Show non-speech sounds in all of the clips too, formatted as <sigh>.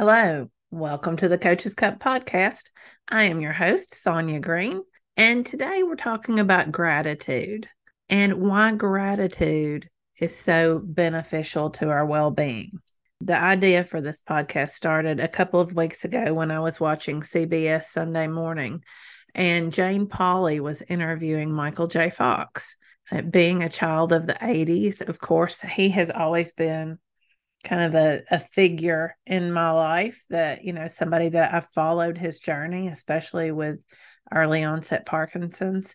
Hello, welcome to the Coaches Cup podcast. I am your host, Sonya Green, and today we're talking about gratitude and why gratitude is so beneficial to our well being. The idea for this podcast started a couple of weeks ago when I was watching CBS Sunday morning, and Jane Pauley was interviewing Michael J. Fox. Uh, being a child of the 80s, of course, he has always been kind of a, a figure in my life that you know somebody that i've followed his journey especially with early onset parkinson's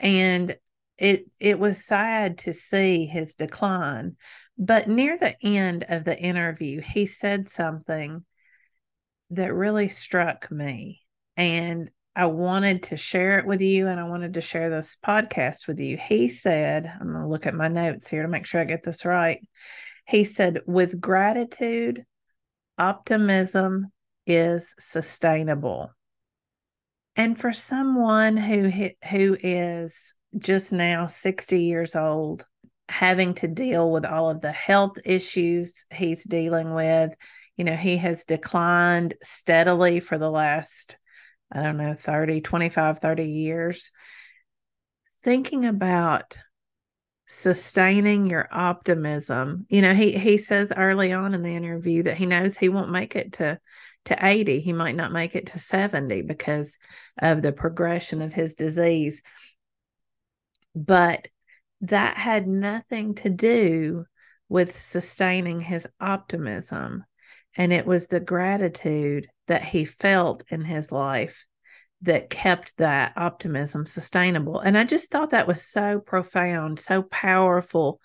and it it was sad to see his decline but near the end of the interview he said something that really struck me and I wanted to share it with you and I wanted to share this podcast with you. He said, I'm going to look at my notes here to make sure I get this right. He said, with gratitude, optimism is sustainable. And for someone who who is just now 60 years old, having to deal with all of the health issues he's dealing with, you know, he has declined steadily for the last I don't know 30, 25, 30 years. Thinking about sustaining your optimism. You know, he he says early on in the interview that he knows he won't make it to to 80. He might not make it to 70 because of the progression of his disease. But that had nothing to do with sustaining his optimism. And it was the gratitude that he felt in his life that kept that optimism sustainable. And I just thought that was so profound, so powerful,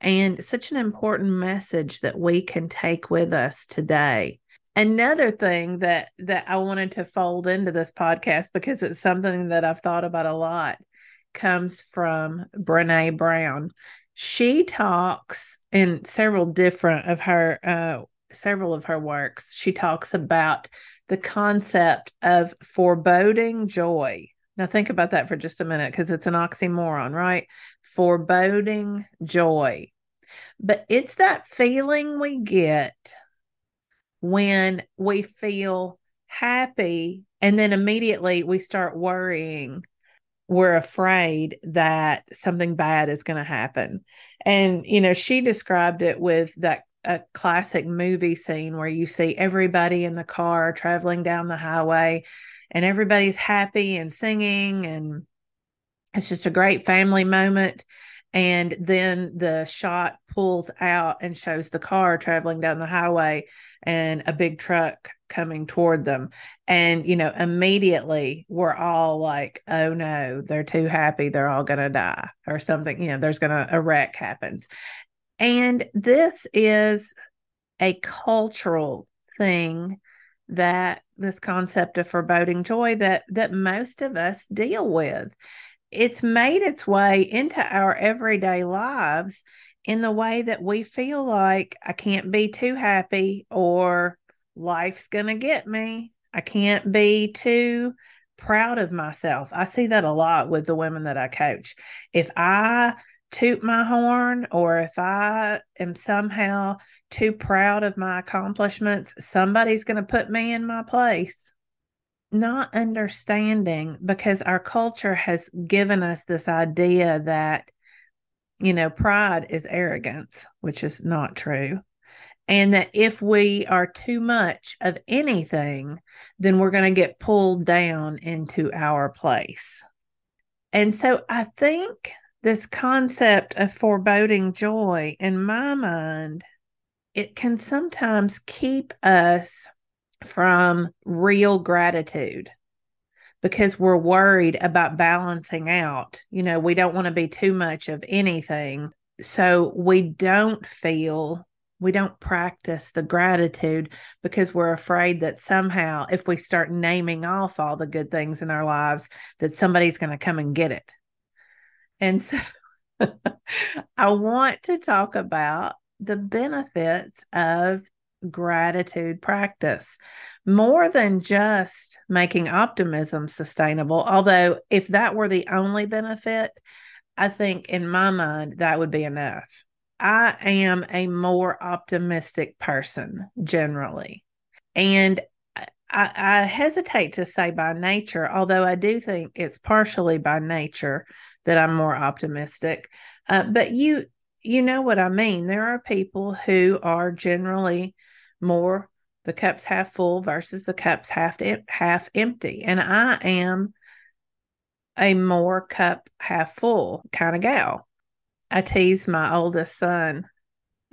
and such an important message that we can take with us today. Another thing that that I wanted to fold into this podcast because it's something that I've thought about a lot comes from Brene Brown. She talks in several different of her uh, several of her works. She talks about the concept of foreboding joy. Now, think about that for just a minute because it's an oxymoron, right? Foreboding joy. But it's that feeling we get when we feel happy and then immediately we start worrying. We're afraid that something bad is going to happen. And, you know, she described it with that a classic movie scene where you see everybody in the car traveling down the highway and everybody's happy and singing and it's just a great family moment. And then the shot pulls out and shows the car traveling down the highway and a big truck coming toward them. And you know immediately we're all like oh no they're too happy. They're all going to die or something you know there's going to a wreck happens and this is a cultural thing that this concept of foreboding joy that that most of us deal with. It's made its way into our everyday lives in the way that we feel like I can't be too happy or life's going to get me. I can't be too proud of myself. I see that a lot with the women that I coach. If I toot my horn or if I am somehow too proud of my accomplishments, somebody's going to put me in my place. Not understanding because our culture has given us this idea that, you know, pride is arrogance, which is not true. And that if we are too much of anything, then we're going to get pulled down into our place. And so I think this concept of foreboding joy in my mind it can sometimes keep us from real gratitude because we're worried about balancing out. You know we don't want to be too much of anything. So we don't feel we don't practice the gratitude because we're afraid that somehow if we start naming off all the good things in our lives that somebody's going to come and get it and so <laughs> I want to talk about the benefits of gratitude practice more than just making optimism sustainable. Although, if that were the only benefit, I think in my mind that would be enough. I am a more optimistic person generally. And I, I, hesitate to say by nature, although I do think it's partially by nature that I'm more optimistic. Uh, but you you know what I mean. There are people who are generally more the cup's half full versus the cup's half half empty, and I am a more cup half full kind of gal. I tease my oldest son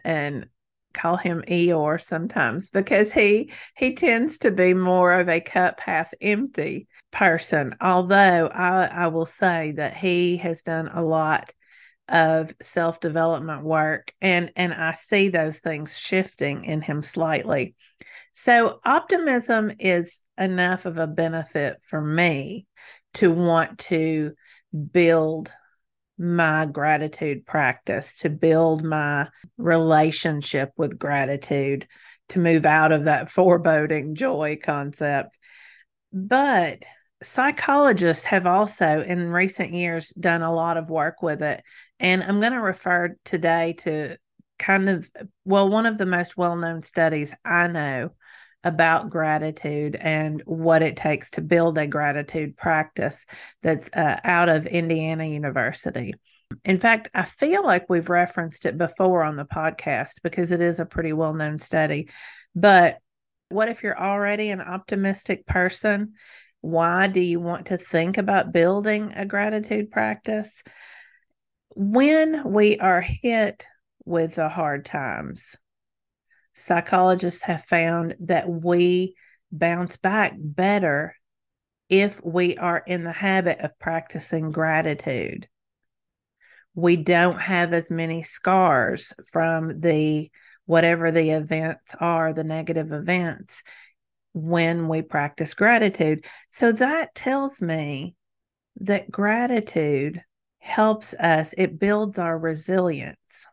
and call him Eeyore sometimes because he he tends to be more of a cup half empty person. Although I, I will say that he has done a lot of self development work and and I see those things shifting in him slightly. So optimism is enough of a benefit for me to want to build my gratitude practice, to build my relationship with gratitude, to move out of that <laughs> foreboding joy concept. But psychologists have also, in recent years, done a lot of work with it. And I'm going to refer today to kind of, well, one of the most well known studies I know about gratitude and what it takes to build a gratitude practice that's uh, out of Indiana University. In fact, I feel like we've referenced it before on the podcast because it is a pretty well known study. But what if you're already an optimistic person? Why do you want to think about building a gratitude practice? When we are hit with the hard times, psychologists have found that we bounce back better if we are in the habit of practicing gratitude. We don't have as many scars from the whatever the events are, the negative events, when we practice gratitude. So that tells me that gratitude helps us, it builds our resilience,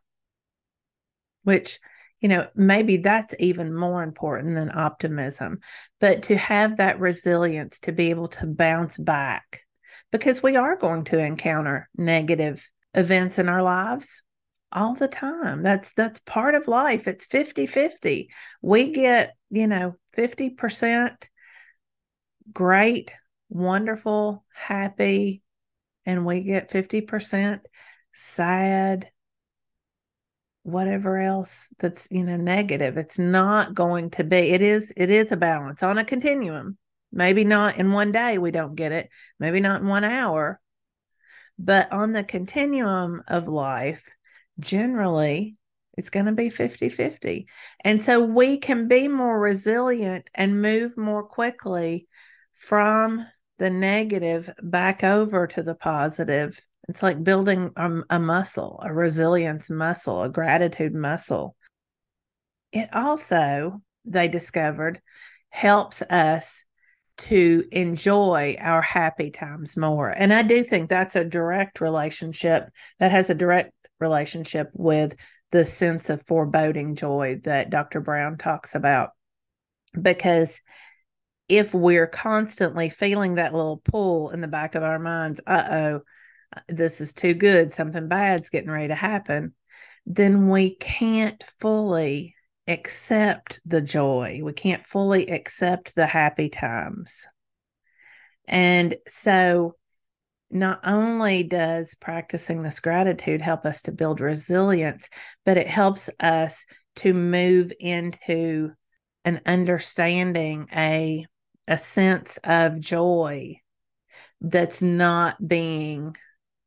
which you know, maybe that's even more important than optimism. But to have that resilience to be able to bounce back, because we are going to encounter negative events in our lives all the time. That's that's part of life. It's 50-50. We get, you know, 50% great, wonderful, happy, and we get 50% sad, whatever else that's you know negative it's not going to be it is it is a balance on a continuum maybe not in one day we don't get it maybe not in one hour but on the continuum of life generally it's going to be 50 50 and so we can be more resilient and move more quickly from the negative back over to the positive it's like building a, a muscle, a resilience muscle, a gratitude muscle. It also, they discovered, helps us to enjoy our happy times more. And I do think that's a direct relationship that has a direct relationship with the sense of foreboding joy that Dr. Brown talks about. Because if we're constantly feeling that little pull in the back of our minds, uh oh, this is too good, something bad's getting ready to happen, then we can't fully accept the joy. We can't fully accept the happy times. And so, not only does practicing this gratitude help us to build resilience, but it helps us to move into an understanding, a, a sense of joy that's not being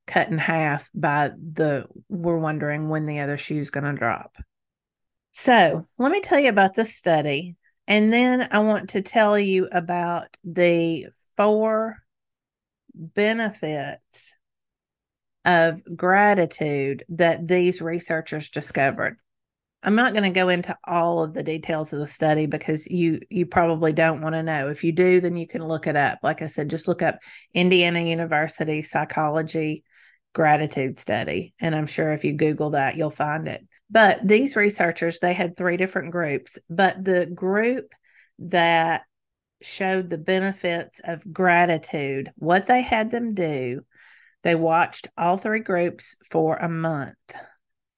cut in half by the we're wondering when the other shoe's going to drop. So, let me tell you about this study, and then I want to tell you about the four benefits of gratitude that these researchers discovered. I'm not going to go into all of the details of the study because you you probably don't want to know. If you do, then you can look it up. Like I said, just look up Indiana University psychology gratitude study. And I'm sure if you Google that, you'll find it. But these researchers, they had three different groups, but the group that showed the benefits of gratitude, what they had them do, they watched all three groups for a month.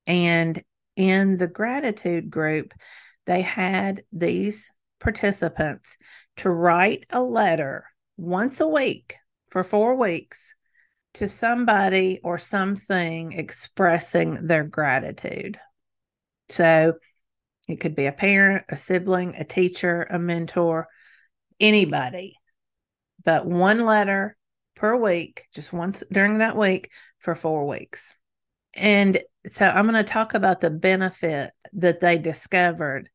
And in the gratitude group, they had these participants to write a letter once a week for four weeks to somebody or something expressing their gratitude. So it could be a parent, a sibling, a teacher, a mentor, anybody. But one letter per week, just once during that week for four weeks. And so I'm going to talk about the benefit that they discovered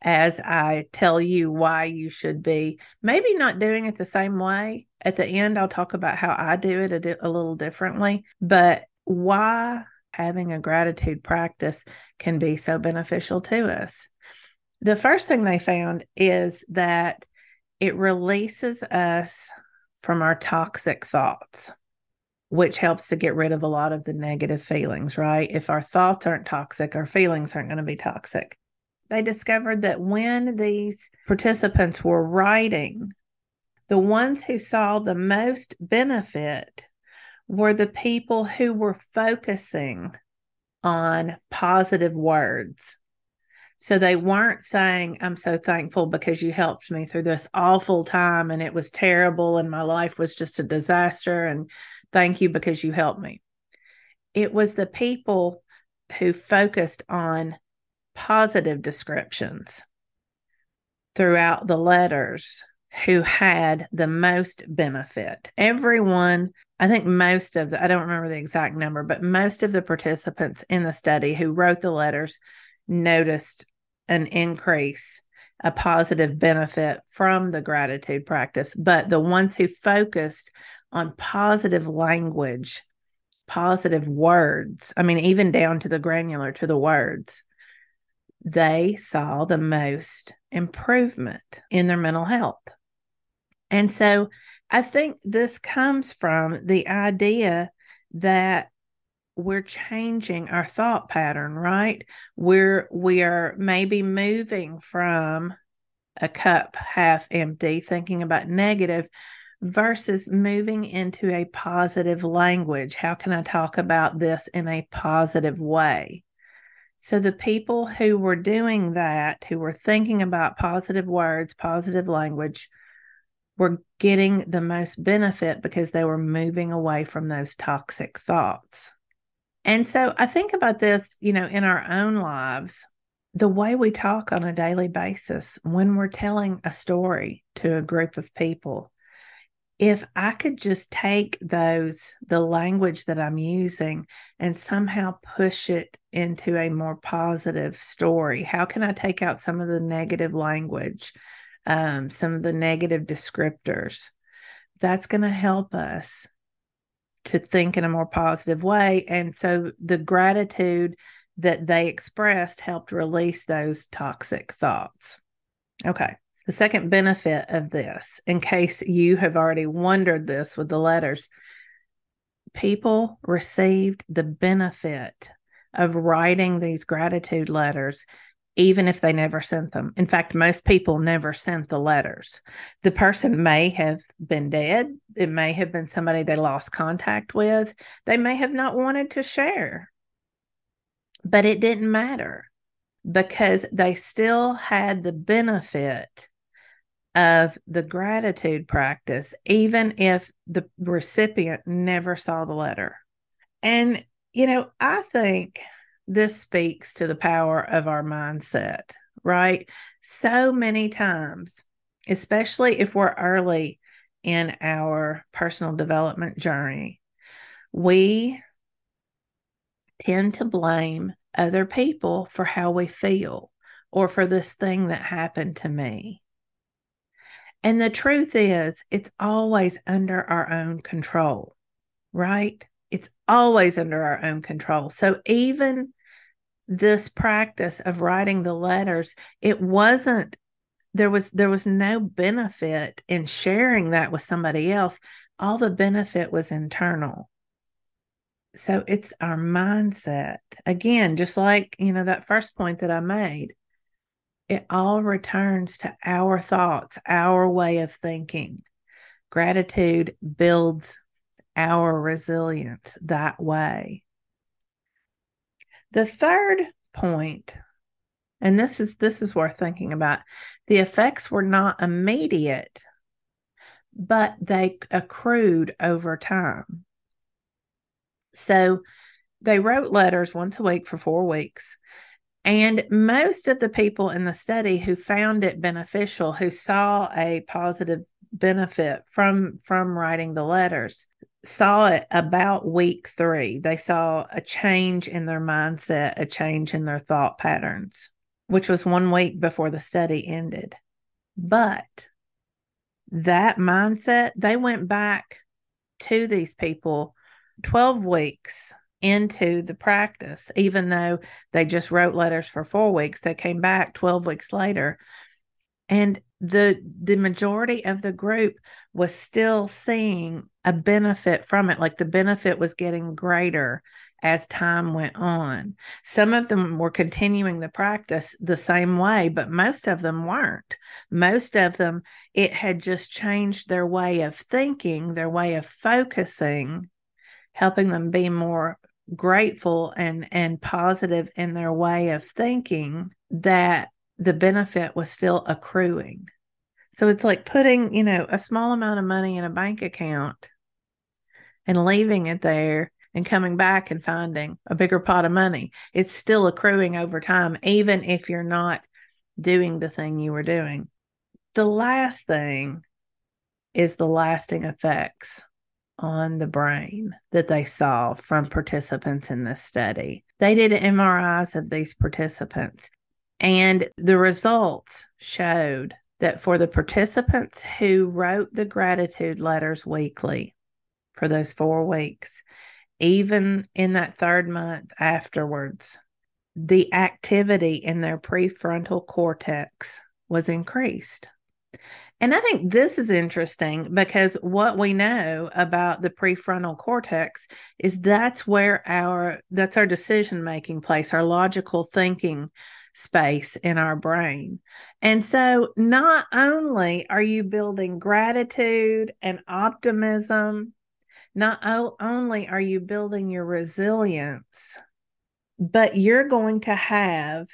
as I tell you why you should be maybe not doing it the same way. At the end, I'll talk about how I do it a, a little differently, but why having a gratitude practice can be so beneficial to us. The first thing they found is that it releases us from our toxic thoughts, which helps to get rid of a lot of the negative feelings, right? If our thoughts aren't toxic, our feelings aren't going to be toxic they discovered that when these participants were writing, the ones who saw the most benefit were the people who were focusing on positive words. So they weren't saying, I'm so thankful because you helped me through this awful time and it was terrible and my life was just a disaster. And thank you because you helped me. It was the people who focused on positive descriptions throughout the letters who had the most benefit. Everyone, I think most of the, I don't remember the exact number, but most of the participants in the study who wrote the letters noticed an increase, a positive benefit from the gratitude practice. But the ones who focused on positive language, positive words, I mean, even down to the granular, to the words, they saw the most improvement in their mental health. And so I think this comes from the idea that we're changing our thought pattern, right? We're we are maybe moving from a cup half empty, thinking about negative, versus moving into a positive language. How can I talk about this in a positive way? So the people who were doing that, who were thinking about positive words, positive language, were getting the most benefit because they were moving away from those toxic thoughts. And so I think about this, you know, in our own lives, the way we talk on a daily basis when we're telling a story to a group of people if I could just take those, the language that I'm using, and somehow push it into a more positive story, how can I take out some of the negative language, um, some of the negative descriptors? That's going to help us to think in a more positive way. And so the gratitude that they expressed helped release those toxic thoughts. Okay. The second benefit of this, in case you have already wondered this with the letters, people received the benefit of writing these gratitude letters even if they never sent them. In fact, most people never sent the letters. The person may have been dead. It may have been somebody they lost contact with. They may have not wanted to share, but it didn't matter because they still had the benefit of the gratitude practice, even if the recipient never saw the letter. And, you know, I think this speaks to the power of our mindset, right? So many times, especially if we're early in our personal development journey, we tend to blame other people for how we feel or for this thing that happened to me. And the truth is, it's always under our own control, right? It's always under our own control. So even this practice of writing the letters, it wasn't there was there was no benefit in sharing that with somebody else. All the benefit was internal. So it's our mindset. Again, just like, you know, that first point that I made it all returns to our thoughts, our way of thinking. Gratitude builds our resilience that way. The third point and this is this is worth thinking about the effects were not immediate but they accrued over time. So they wrote letters once a week for four weeks and most of the people in the study who found it beneficial who saw a positive benefit from from writing the letters saw it about week 3 they saw a change in their mindset a change in their thought patterns which was one week before the study ended. But that mindset, they went back to these people 12 weeks into the practice, even though they just wrote letters for four weeks. They came back 12 weeks later. And the the majority of the group was still seeing a benefit from it like the benefit was getting greater as time went on. Some of them were continuing the practice the same way, but most of them weren't. Most of them, it had just changed their way of thinking, their way of focusing, helping them be more grateful and, and positive in their way of thinking that the benefit was still accruing. So it's like putting, you know, a small amount of money in a bank account and leaving it there and coming back and finding a bigger pot of money. It's still accruing over time, even if you're not doing the thing you were doing. The last thing is the lasting effects on the brain that they saw from participants in this study. They did MRIs of these participants, and the results showed that for the participants who wrote the gratitude letters weekly for those four weeks, even in that third month afterwards, the activity in their prefrontal cortex was increased. And I think this is interesting because what we know about the prefrontal cortex is that's where our that's our decision making place, our logical thinking space in our brain. And so not only are you building gratitude and optimism not only are you building your resilience, but you're going to have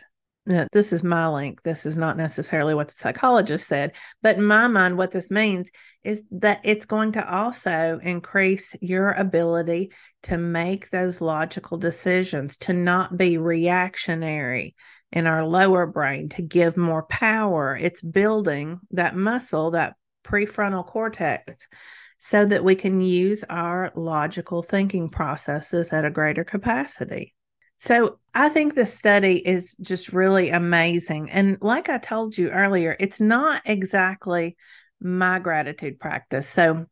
this is my link. This is not necessarily what the psychologist said, but in my mind, what this means is that it's going to also increase your ability to make those logical decisions, to not be reactionary in our lower brain, to give more power. It's building that muscle, that prefrontal cortex so that we can use our logical thinking processes at a greater capacity. So I think the study is just really amazing. And like I told you earlier, it's not exactly my gratitude practice. So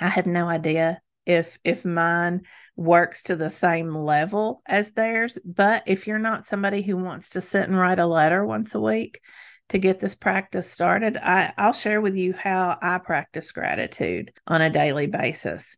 I have no idea if if mine works to the same level as theirs, but if you're not somebody who wants to sit and write a letter once a week, to get this practice started, I, I'll share with you how I practice gratitude on a daily basis.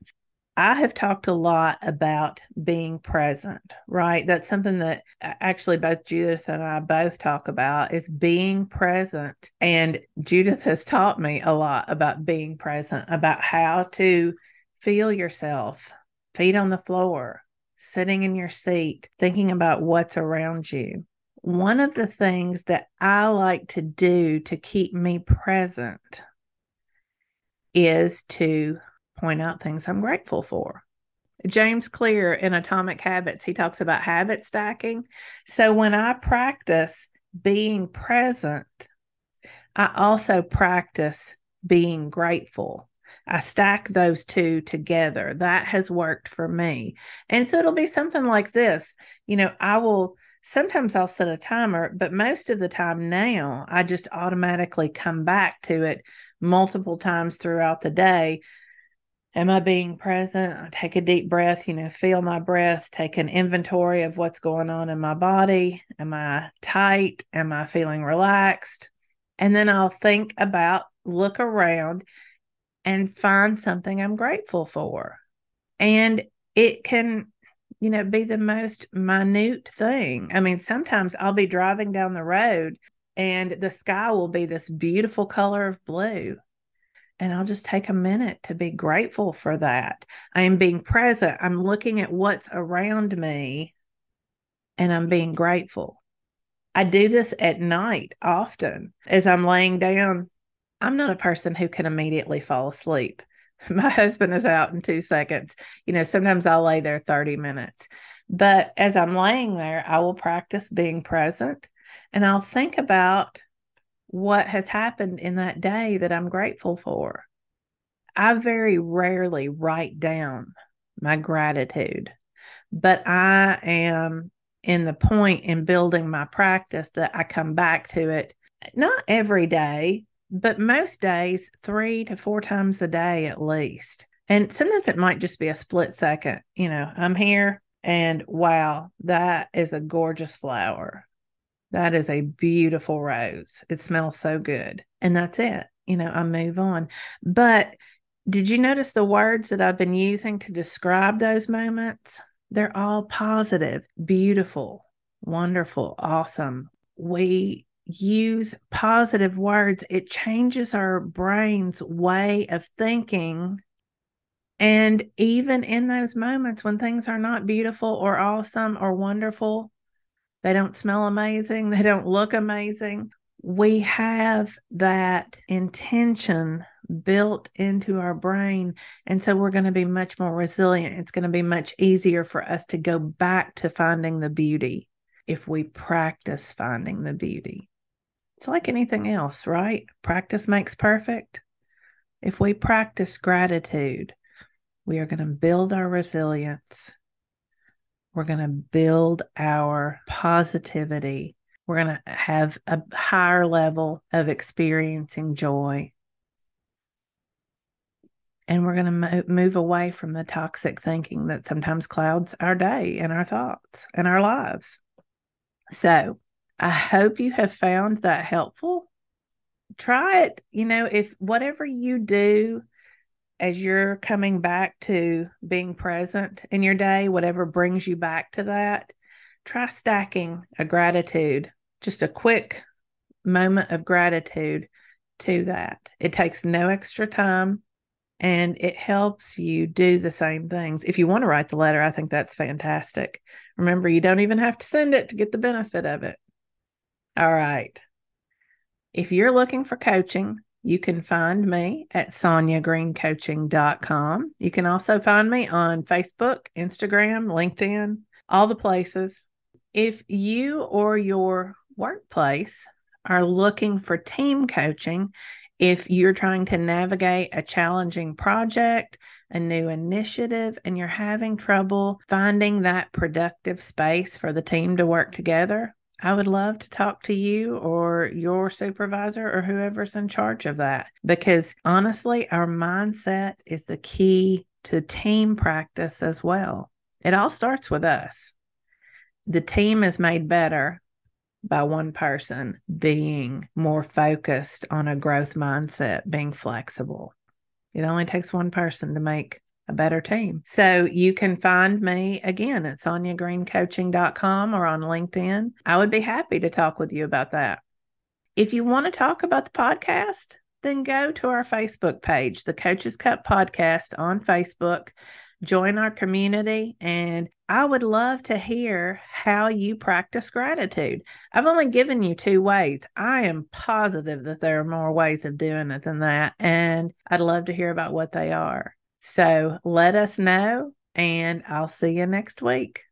I have talked a lot about being present, right? That's something that actually both Judith and I both talk about is being present. And Judith has taught me a lot about being present, about how to feel yourself, feet on the floor, sitting in your seat, thinking about what's around you one of the things that I like to do to keep me present is to point out things I'm grateful for. James Clear in Atomic Habits, he talks about habit stacking. So when I practice being present, I also practice being grateful. I stack those two together. That has worked for me. And so it'll be something like this. You know, I will sometimes I'll set a timer, but most of the time now I just automatically come back to it multiple times throughout the day. Am I being present? I take a deep breath, you know, feel my breath, take an inventory of what's going on in my body. Am I tight? Am I feeling relaxed? And then I'll think about, look around and find something I'm grateful for. And it can you know, be the most minute thing. I mean, sometimes I'll be driving down the road and the sky will be this beautiful color of blue. And I'll just take a minute to be grateful for that. I am being present. I'm looking at what's around me and I'm being grateful. I do this at night often as I'm laying down. I'm not a person who can immediately fall asleep. <laughs> My husband is out in two seconds. You know, sometimes I'll lay there 30 minutes. But as I'm laying there, I will practice being present and I'll think about what has happened in that day that I'm grateful for. I very rarely write down my gratitude, but I am in the point in building my practice that I come back to it not every day, but most days, three to four times a day at least. And sometimes it might just be a split second. You know, I'm here and wow, that is a gorgeous flower. That is a beautiful rose. It smells so good. And that's it. You know, I move on. But did you notice the words that I've been using to describe those moments? They're all positive, beautiful, wonderful, awesome. We use positive words, it changes our brain's way of thinking. And even in those moments when things are not beautiful or awesome or wonderful, they don't smell amazing, they don't look amazing. We have that intention built into our brain. And so we're going to be much more resilient. It's going to be much easier for us to go back to finding the beauty if we practice finding the beauty. It's like anything else, right? Practice makes perfect. If we practice gratitude, we are going to build our resilience. We're going to build our positivity. We're going to have a higher level of experiencing joy and we're going to move away from the toxic thinking that sometimes clouds our day and our thoughts and our lives. So, I hope you have found that helpful. Try it, you know, if whatever you do as you're coming back to being present in your day, whatever brings you back to that, try stacking a gratitude, just a quick moment of gratitude to that. It takes no extra time and it helps you do the same things. If you want to write the letter, I think that's fantastic. Remember, you don't even have to send it to get the benefit of it. All right. If you're looking for coaching, you can find me at sonyagreencoaching.com. You can also find me on Facebook, Instagram, LinkedIn, all the places. If you or your workplace are looking for team coaching, if you're trying to navigate a challenging project, a new initiative, and you're having trouble finding that productive space for the team to work together, I would love to talk to you or your supervisor or whoever's in charge of that. Because honestly, our mindset is the key to team practice as well. It all starts with us. The team is made better by one person being more focused on a growth mindset, being flexible. It only takes one person to make a better team. So you can find me again at sonyagreencoaching.com or on LinkedIn. I would be happy to talk with you about that. If you want to talk about the podcast, then go to our Facebook page, the Coaches Cup Podcast on Facebook join our community. And I would love to hear how you practice gratitude. I've only given you two ways. I am positive that there are more ways of doing it than that. And I'd love to hear about what they are. So let us know, and I'll see you next week.